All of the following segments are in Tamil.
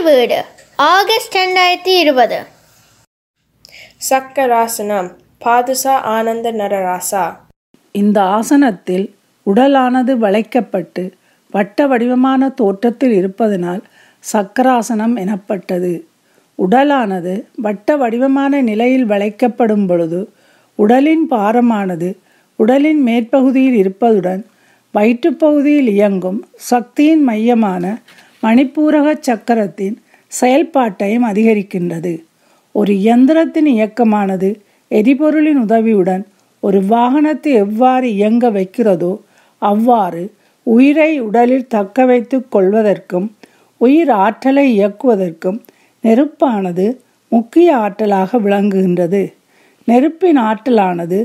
தாய் வீடு. ஆகஸ்ட் ரெண்டாயிரத்தி இருபது. சக்கராசனம். பாதுசா ஆனந்த நரராசா இந்த ஆசனத்தில் உடலானது வளைக்கப்பட்டு வட்ட வடிவமான தோற்றத்தில் இருப்பதனால் சக்கராசனம் எனப்பட்டது. உடலானது வட்ட வடிவமான நிலையில் வளைக்கப்படும் பொழுது உடலின் பாரமானது உடலின் மேற்பகுதியில் இருப்பதுடன் வயிற்றுப்பகுதியில் இயங்கும் சக்தியின் மையமான மணிப்பூரக சக்கரத்தின் செயல்பாட்டையும் அதிகரிக்கின்றது. ஒரு இயந்திரத்தின் இயக்கமானது எரிபொருளின் உதவியுடன் ஒரு வாகனத்தை எவ்வாறு இயங்க வைக்கிறதோ அவ்வாறு உயிரை உடலில் தக்க வைத்துக் கொள்வதற்கும் உயிர் ஆற்றலை இயக்குவதற்கும் நெருப்பானது முக்கிய ஆற்றலாக விளங்குகின்றது. நெருப்பின் ஆற்றலானது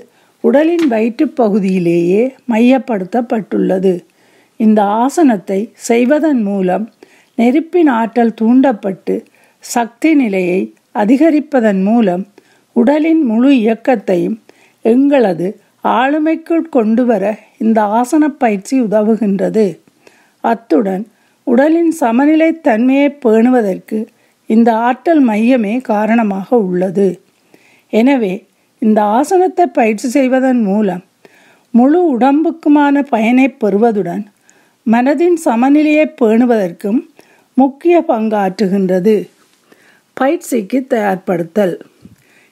உடலின் வயிற்றுப் பகுதியிலேயே மையப்படுத்தப்பட்டுள்ளது. இந்த ஆசனத்தை செய்வதன் மூலம் நெருப்பின் ஆற்றல் தூண்டப்பட்டு சக்தி நிலையை அதிகரிப்பதன் மூலம் உடலின் முழு இயக்கத்தையும் எங்களது ஆளுமைக்குள் கொண்டு வர இந்த ஆசன பயிற்சி உதவுகின்றது. அத்துடன் உடலின் சமநிலை தன்மையை பேணுவதற்கு இந்த ஆற்றல் மையமே காரணமாக உள்ளது. எனவே இந்த ஆசனத்தை பயிற்சி செய்வதன் மூலம் முழு உடம்புக்குமான பயனை பெறுவதுடன் மனதின் சமநிலையை பேணுவதற்கும் முக்கிய பங்காற்றுகின்றது. பயிற்சிக்கு தயார்படுத்தல்.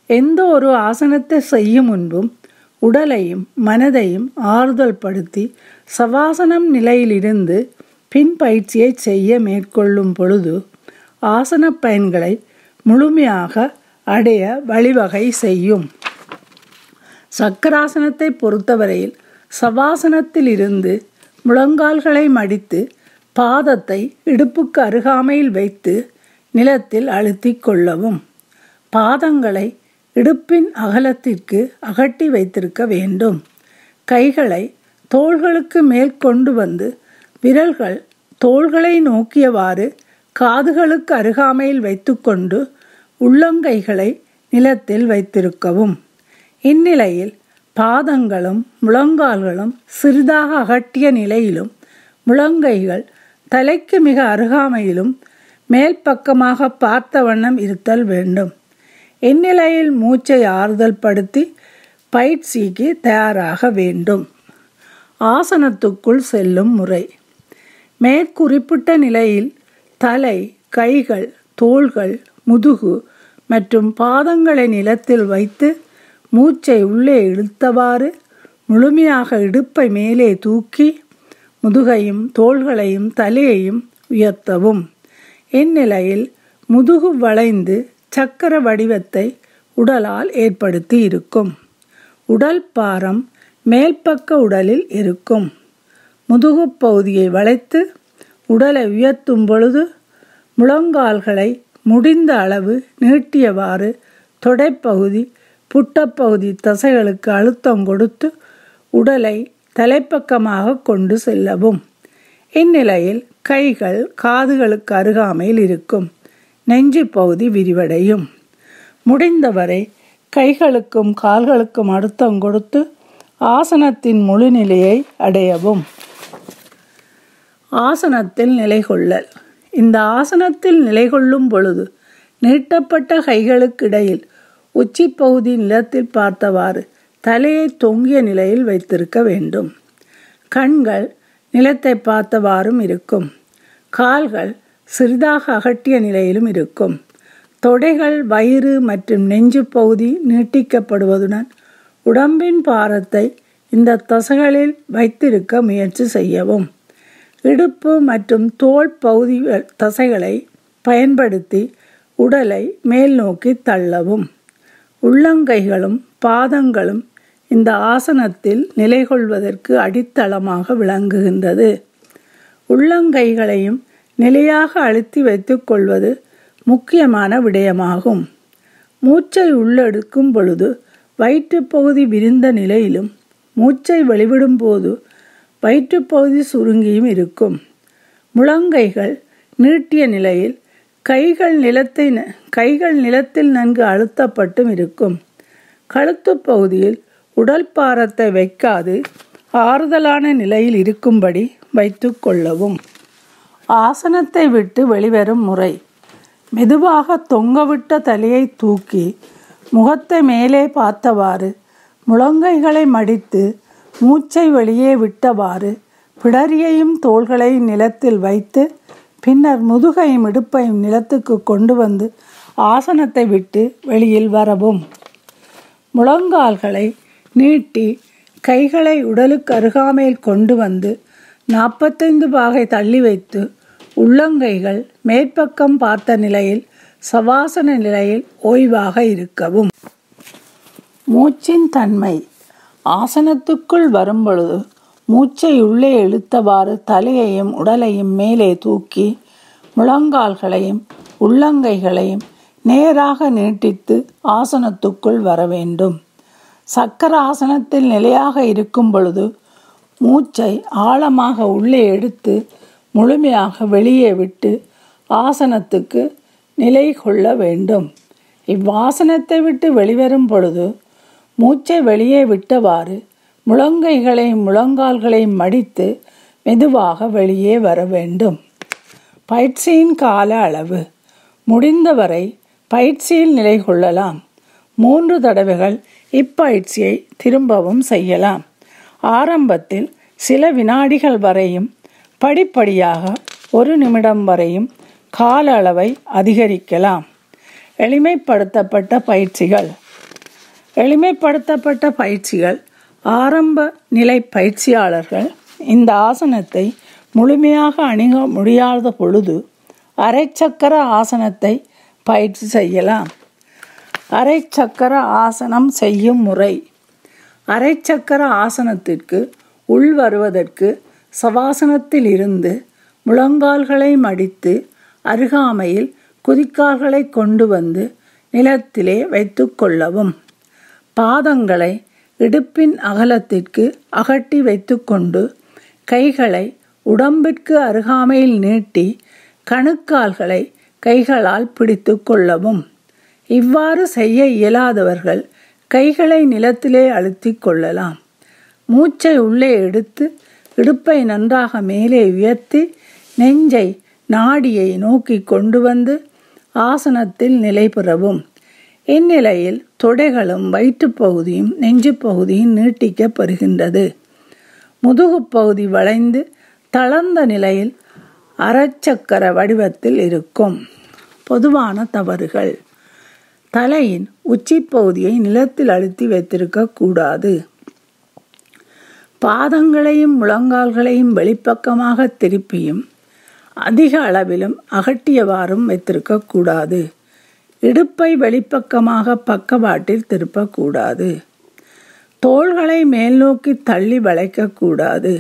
எந்த ஒரு ஆசனத்தை செய்யும் முன்பும் உடலையும் மனதையும் ஆறுதல் படுத்தி சவாசனம் நிலையிலிருந்து பின் பயிற்சியை செய்ய மேற்கொள்ளும் பொழுது ஆசன பயன்களை முழுமையாக அடைய வழிவகை செய்யும். சக்கராசனத்தை பொறுத்தவரையில் சவாசனத்திலிருந்து முழங்கால்களை மடித்து பாதத்தை இடுப்புக்கு அருகாமையில் வைத்து நிலத்தில் அழுத்திக் கொள்ளவும். பாதங்களை இடுப்பின் அகலத்திற்கு அகட்டி வைத்திருக்க வேண்டும். கைகளை தோள்களுக்கு மேல் கொண்டு வந்து விரல்கள் தோள்களை நோக்கியவாறு காதுகளுக்கு அருகாமையில் வைத்துக்கொண்டு உள்ளங்கைகளை நிலத்தில் வைத்திருக்கவும். இந்நிலையில் பாதங்களும் முழங்கால்களும் சிறிதாக அகட்டிய நிலையிலும் முழங்கைகள் தலைக்கு மிக அருகாமையிலும் மேல் பக்கமாக பார்த்த வண்ணம் இருத்தல் வேண்டும். இந்நிலையில் மூச்சை ஆறுதல் படுத்தி பயிற்சிக்கு தயாராக வேண்டும். ஆசனத்துக்குள் செல்லும் முறை. மேற்குறிப்பிட்ட நிலையில் தலை கைகள் தோள்கள் முதுகு மற்றும் பாதங்களை நிலத்தில் வைத்து மூச்சை உள்ளே இழுத்தவாறு முழுமையாக இடுப்பை மேலே தூக்கி முதுகையும் தோள்களையும் தலையையும் உயர்த்தவும். இந்நிலையில் முதுகு வளைந்து சக்கர வடிவத்தை உடலால் ஏற்படுத்தி இருக்கும். உடல் பாரம் மேல்பக்க உடலில் இருக்கும். முதுகு பகுதியை வளைத்து உடலை உயர்த்தும் பொழுது முழங்கால்களை முடிந்த அளவு நீட்டியவாறு தொடைப்பகுதி புட்டப்பகுதி தசைகளுக்கு அழுத்தம் கொடுத்து உடலை தலைப்பக்கமாக கொண்டு செல்லவும். இந்நிலையில் கைகள் காதுகளுக்கு அருகாமையில் இருக்கும். நெஞ்சு பகுதி விரிவடையும். முடிந்தவரை கைகளுக்கும் கால்களுக்கும் அழுத்தம் கொடுத்து ஆசனத்தின் முழு நிலையை அடையவும். ஆசனத்தில் நிலை கொள்ளல் இந்த ஆசனத்தில் நிலை கொள்ளும் பொழுது நீட்டப்பட்ட கைகளுக்கு இடையில் உச்சி பகுதி நிலத்தில் பார்த்தவாறு தலையை தொங்கிய நிலையில் வைத்திருக்க வேண்டும். கண்கள் நிலத்தை பார்த்தவாறும் இருக்கும். கால்கள் சிறிதாக அகட்டிய நிலையிலும் இருக்கும். தொடைகள் வயிறு மற்றும் நெஞ்சு பகுதி நீட்டிக்கப்படுவதுடன் உடம்பின் பாரத்தை இந்த தசைகளில் வைத்திருக்க முயற்சி செய்யவும். இடுப்பு மற்றும் தோல் பகுதி தசைகளை பயன்படுத்தி உடலை மேல் நோக்கி தள்ளவும். உள்ளங்கைகளும் பாதங்களும் இந்த ஆசனத்தில் நிலைகொள்வதற்கு அடித்தளமாக விளங்குகின்றது. உள்ளங்கைகளையும் நிலையாக அழுத்தி வைத்துக்கொள்வது முக்கியமான விடயமாகும். மூச்சை உள்ளெடுக்கும் பொழுது வயிற்றுப்பகுதி விரிந்த நிலையிலும் மூச்சை வெளிவிடும் போது வயிற்றுப்பகுதி சுருங்கியும் இருக்கும். முழங்கைகள் நீட்டிய நிலையில் கைகள் நிலத்தை கைகள் நிலத்தில் நன்கு அழுத்தப்பட்டும் இருக்கும். கழுத்து பகுதியில் உடல் பாரத்தை வைக்காது ஆறுதலான நிலையில் இருக்கும்படி வைத்து கொள்ளவும். ஆசனத்தை விட்டு வெளிவரும் முறை. மெதுவாக தொங்கவிட்ட தலையை தூக்கி முகத்தை மேலே பார்த்தவாறு முழங்கைகளை மடித்து மூச்சை வெளியே விட்டவாறு பிடரியையும் தோள்களை நிலத்தில் வைத்து பின்னர் முதுகையும் இடுப்பையும் நிலத்துக்கு கொண்டு வந்து ஆசனத்தை விட்டு வெளியில் வரவும். முழங்கால்களை நீட்டி கைகளை உடலுக்கு அருகாமையில் கொண்டு வந்து நாற்பத்தைந்து பாகை தள்ளி வைத்து உள்ளங்கைகள் மேற்பக்கம் பார்த்த நிலையில் சவாசன நிலையில் ஓய்வாக இருக்கவும். மூச்சின் தன்மை. ஆசனத்துக்குள் வரும்பொழுது மூச்சை உள்ளே இழுத்தவாறு தலையையும் உடலையும் மேலே தூக்கி முழங்கால்களையும் உள்ளங்கைகளையும் நேராக நீட்டித்து ஆசனத்துக்குள் வர வேண்டும் சக்கர ஆசனத்தில் நிலையாக இருக்கும் பொழுது மூச்சை ஆழமாக உள்ளே எடுத்து முழுமையாக வெளியே விட்டு ஆசனத்துக்கு நிலை கொள்ள வேண்டும். இவ்வாசனத்தை விட்டு வெளிவரும் பொழுது மூச்சை வெளியே விட்டவாறு முழங்கைகளையும் முழங்கால்களையும் மடித்து மெதுவாக வெளியே வர வேண்டும். பயிற்சியின் கால அளவு. முடிந்தவரை பயிற்சியில் நிலை கொள்ளலாம். மூன்று தடவைகள் இப்பயிற்சியை திரும்பவும் செய்யலாம். ஆரம்பத்தில் சில வினாடிகள் வரையும் படிப்படியாக ஒரு நிமிடம் வரையும் கால அளவை அதிகரிக்கலாம். எளிமைப்படுத்தப்பட்ட பயிற்சிகள். எளிமைப்படுத்தப்பட்ட பயிற்சிகள் ஆரம்ப நிலை பயிற்சியாளர்கள் இந்த ஆசனத்தை முழுமையாக அணுக முடியாத பொழுது அரைச்சக்கர ஆசனத்தை பயிற்சி செய்யலாம். அரைச்சக்கர ஆசனம் செய்யும் முறை. அரைச்சக்கர ஆசனத்திற்கு உள் வருவதற்கு சவாசனத்தில் இருந்து முழங்கால்களை மடித்து அருகாமையில் குதிக்கால்களை கொண்டு வந்து நிலத்திலே வைத்து கொள்ளவும். பாதங்களை இடுப்பின் அகலத்திற்கு அகட்டி வைத்துக்கொண்டு கைகளை உடம்பிற்கு அருகாமையில் நீட்டி கணுக்கால்களை கைகளால் பிடித்து கொள்ளவும். இவ்வாறு செய்ய இயலாதவர்கள் கைகளை நிலத்திலே அழுத்தி கொள்ளலாம். மூச்சை உள்ளே எடுத்து இடுப்பை நன்றாக மேலே உயர்த்தி நெஞ்சை நாடியை நோக்கி கொண்டு வந்து ஆசனத்தில் நிலை பெறவும். இந்நிலையில் தொடைகளும் வயிற்றுப்பகுதியும் நெஞ்சு பகுதியும் நீட்டிக்கப்படுகின்றது. முதுகுப் பகுதி வளைந்து தளர்ந்த நிலையில் அரைச்சக்கர வடிவத்தில் இருக்கும். பொதுவான தவறுகள். தலையின் உச்சி பகுதியை நிலத்தில் அழுத்தி வைத்திருக்க கூடாது. பாதங்களையும் முழங்கால்களையும் வெளிப்பக்கமாக திருப்பியும் அதிக அளவிலும் அகட்டியவாறும் வைத்திருக்க கூடாது. இடுப்பை வெளிப்பக்கமாக பக்கவாட்டில் திருப்பக்கூடாது தோள்களை மேல் நோக்கி தள்ளி வளைக்கக்கூடாது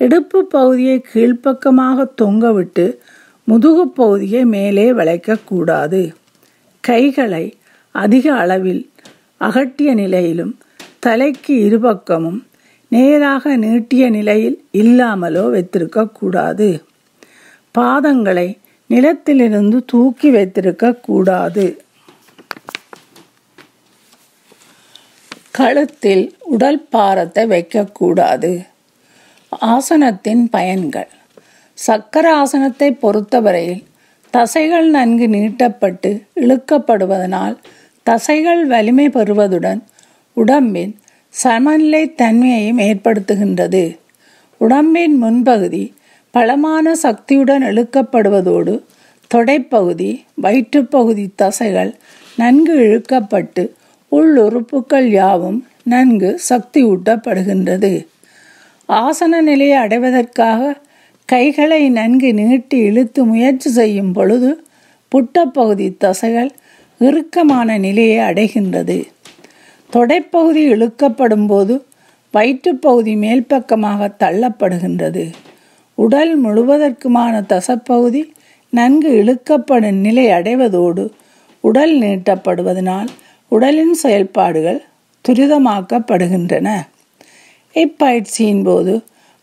இடுப்பு பகுதியை கீழ்ப்பக்கமாக தொங்கவிட்டு முதுகு பகுதியை மேலே வளைக்கக்கூடாது கைகளை அதிக அளவில் அகட்டிய நிலையிலும் தலைக்கு இருபக்கமும் நேராக நீட்டிய நிலையில் இல்லாமலோ வைத்திருக்கக்கூடாது. பாதங்களை நிலத்திலிருந்து தூக்கி வைத்திருக்கக்கூடாது. கழுத்தில் உடல் பாரத்தை வைக்கக்கூடாது. ஆசனத்தின் பயன்கள். சக்கர ஆசனத்தை பொறுத்தவரையில் தசைகள் நன்கு நீட்டப்பட்டு இழுக்கப்படுவதனால் தசைகள் வலிமை பெறுவதுடன் உடம்பின் சமநிலை தன்மையையும் ஏற்படுத்துகின்றது. உடம்பின் முன்பகுதி பலமான சக்தியுடன் இழுக்கப்படுவதோடு தொடைப்பகுதி வயிற்றுப்பகுதி தசைகள் நன்கு இழுக்கப்பட்டு உள்ளுறுப்புக்கள் யாவும் நன்கு சக்தியூட்டப்படுகின்றது. ஆசன நிலையை அடைவதற்காக கைகளை நன்கு நீட்டி இழுத்து முயற்சி செய்யும் பொழுது புட்டப்பகுதி தசைகள் இறுக்கமான நிலையை அடைகின்றது. தொடைப்பகுதி இழுக்கப்படும் போது வயிற்றுப்பகுதி மேல் பக்கமாக தள்ளப்படுகின்றது. உடல் முழுவதற்குமான தசப்பகுதி நன்கு இழுக்கப்படும் நிலை அடைவதோடு உடல் நீட்டப்படுவதனால் உடலின் செயல்பாடுகள் துரிதமாக்கப்படுகின்றன. இப்பயிற்சியின் போது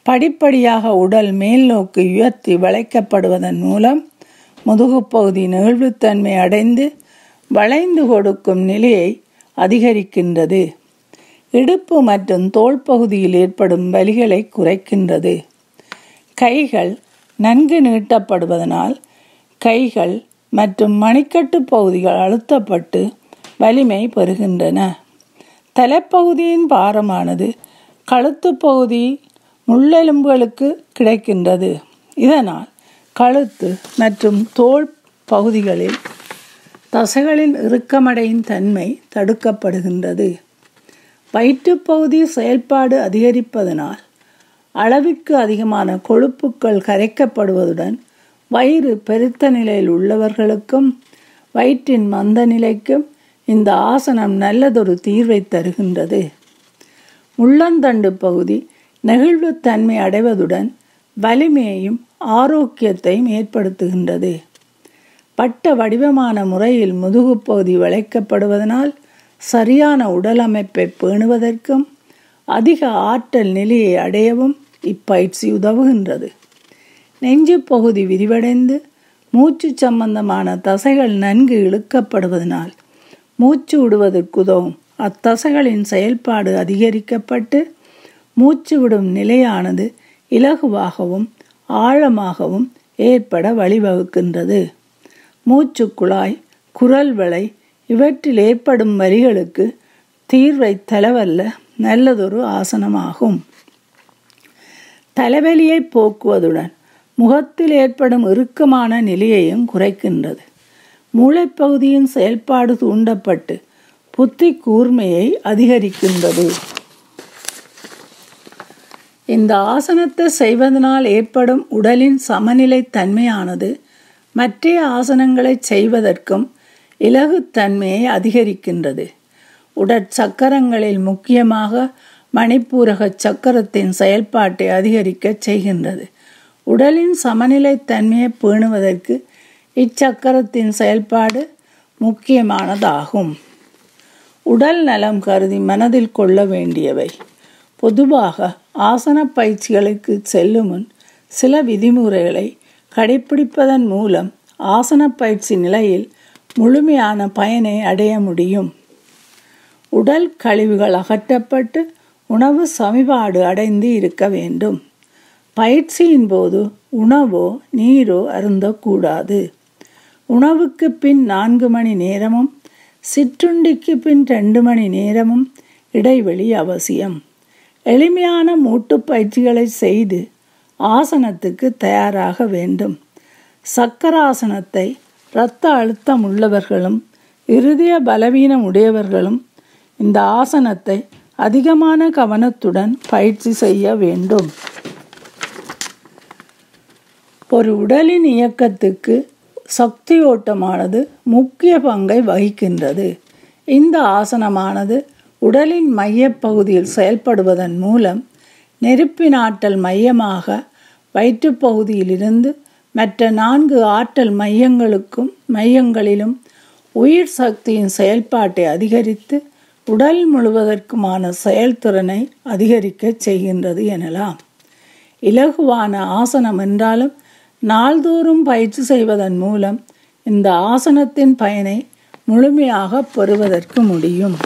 படிப்படியாக உடல் மேல் நோக்கி உயர்த்தி வளைக்கப்படுவதன் மூலம் முதுகுப்பகுதி நெகிழ்வுத்தன்மை அடைந்து வளைந்து கொடுக்கும் நிலையை அதிகரிக்கின்றது. இடுப்பு மற்றும் தோல் பகுதியில் ஏற்படும் வலிகளை குறைக்கின்றது. கைகள் நன்கு நீட்டப்படுவதனால் கைகள் மற்றும் மணிக்கட்டு பகுதிகள் அழுத்தப்பட்டு வலிமை பெறுகின்றன. தலைப்பகுதியின் பாரமானது கழுத்து பகுதி முள்ளெலும்புகளுக்கு கிடைக்கின்றது. இதனால் கழுத்து மற்றும் தோல் பகுதிகளில் தசைகளின் இறுக்கமடையும் தன்மை தடுக்கப்படுகின்றது. வயிற்றுப்பகுதி செயல்பாடு அதிகரிப்பதனால் அளவிற்கு அதிகமான கொழுப்புக்கள் கரைக்கப்படுவதுடன் வயிறு பெருத்த நிலையில் உள்ளவர்களுக்கும் வயிற்றின் மந்த நிலைக்கும் இந்த ஆசனம் நல்லதொரு தீர்வை தருகின்றது. முள்ளந்தண்டு பகுதி நெகிழ்வுத்தன்மை அடைவதுடன் வலிமையையும் ஆரோக்கியத்தையும் ஏற்படுத்துகின்றது. பட்ட வடிவமான முறையில் முதுகுப்பகுதி வளைக்கப்படுவதனால் சரியான உடல் அமைப்பை பேணுவதற்கும் அதிக ஆற்றல் நிலையை அடையவும் இப்பயிற்சி உதவுகின்றது. நெஞ்சு பகுதி விரிவடைந்து மூச்சு சம்பந்தமான தசைகள் நன்கு இழுக்கப்படுவதனால் மூச்சு விடுவதற்கு உதவும் அத்தசைகளின் செயல்பாடு அதிகரிக்கப்பட்டு மூச்சு விடும் நிலையானது இலகுவாகவும் ஆழமாகவும் ஏற்பட வழிவகுக்கின்றது. மூச்சு குழாய் குரல் வளை இவற்றில் ஏற்படும் வரிகளுக்கு தீர்வை தலவல்ல நல்லதொரு ஆசனமாகும். தலைவலியை போக்குவதுடன் முகத்தில் ஏற்படும் இறுக்கமான நிலையையும் குறைக்கின்றது. மூளைப்பகுதியின் செயல்பாடு தூண்டப்பட்டு புத்தி கூர்மையை அதிகரிக்கின்றது. இந்த ஆசனத்தை செய்வதனால் ஏற்படும் உடலின் சமநிலை தன்மையானது மற்ற ஆசனங்களை செய்வதற்கும் இலகுத்தன்மையை அதிகரிக்கின்றது. உடற்சக்கரங்களில் முக்கியமாக மணிப்பூரக சக்கரத்தின் செயல்பாட்டை அதிகரிக்க செய்கின்றது. உடலின் சமநிலை தன்மையை பேணுவதற்கு இச்சக்கரத்தின் செயல்பாடு முக்கியமானதாகும். உடல் நலம் கருதி மனதில் கொள்ள வேண்டியவை. பொதுவாக ஆசன பயிற்சிகளுக்கு செல்லும் முன் சில விதிமுறைகளை கடைப்பிடிப்பதன் மூலம் ஆசன பயிற்சி நிலையில் முழுமையான பயனை அடைய முடியும். உடல் கழிவுகள் அகற்றப்பட்டு உணவு சமிபாடு அடைந்து இருக்க வேண்டும். பயிற்சியின் போது உணவோ நீரோ அருந்தக்கூடாது. உணவுக்கு பின் நான்கு மணி நேரமும் சிற்றுண்டிக்கு பின் ரெண்டு மணி நேரமும் இடைவெளி அவசியம். எளிமையான மூட்டு பயிற்சிகளை செய்து ஆசனத்துக்கு தயாராக வேண்டும். சக்கராசனத்தை இரத்த அழுத்தம் உள்ளவர்களும் இருதய பலவீனம் உடையவர்களும் இந்த ஆசனத்தை அதிகமான கவனத்துடன் பயிற்சி செய்ய வேண்டும். ஒரு உடலின் இயக்கத்துக்கு சக்தி ஓட்டமானது முக்கிய பங்கை வகிக்கின்றது. இந்த ஆசனமானது உடலின் மையப்பகுதியில் செயல்படுவதன் மூலம் நெருப்பின் ஆற்றல் மையமாக வயிற்றுப்பகுதியிலிருந்து மற்ற நான்கு ஆற்றல் மையங்களுக்கும் மையங்களிலும் உயிர் சக்தியின் செயல்பாட்டை அதிகரித்து உடல் முழுவதற்குமான செயல்திறனை அதிகரிக்க செய்கின்றது எனலாம். இலகுவான ஆசனம் என்றாலும் நாள்தோறும் பயிற்சி செய்வதன் மூலம் இந்த ஆசனத்தின் பயனை முழுமையாக பெறுவதற்கு முடியும்.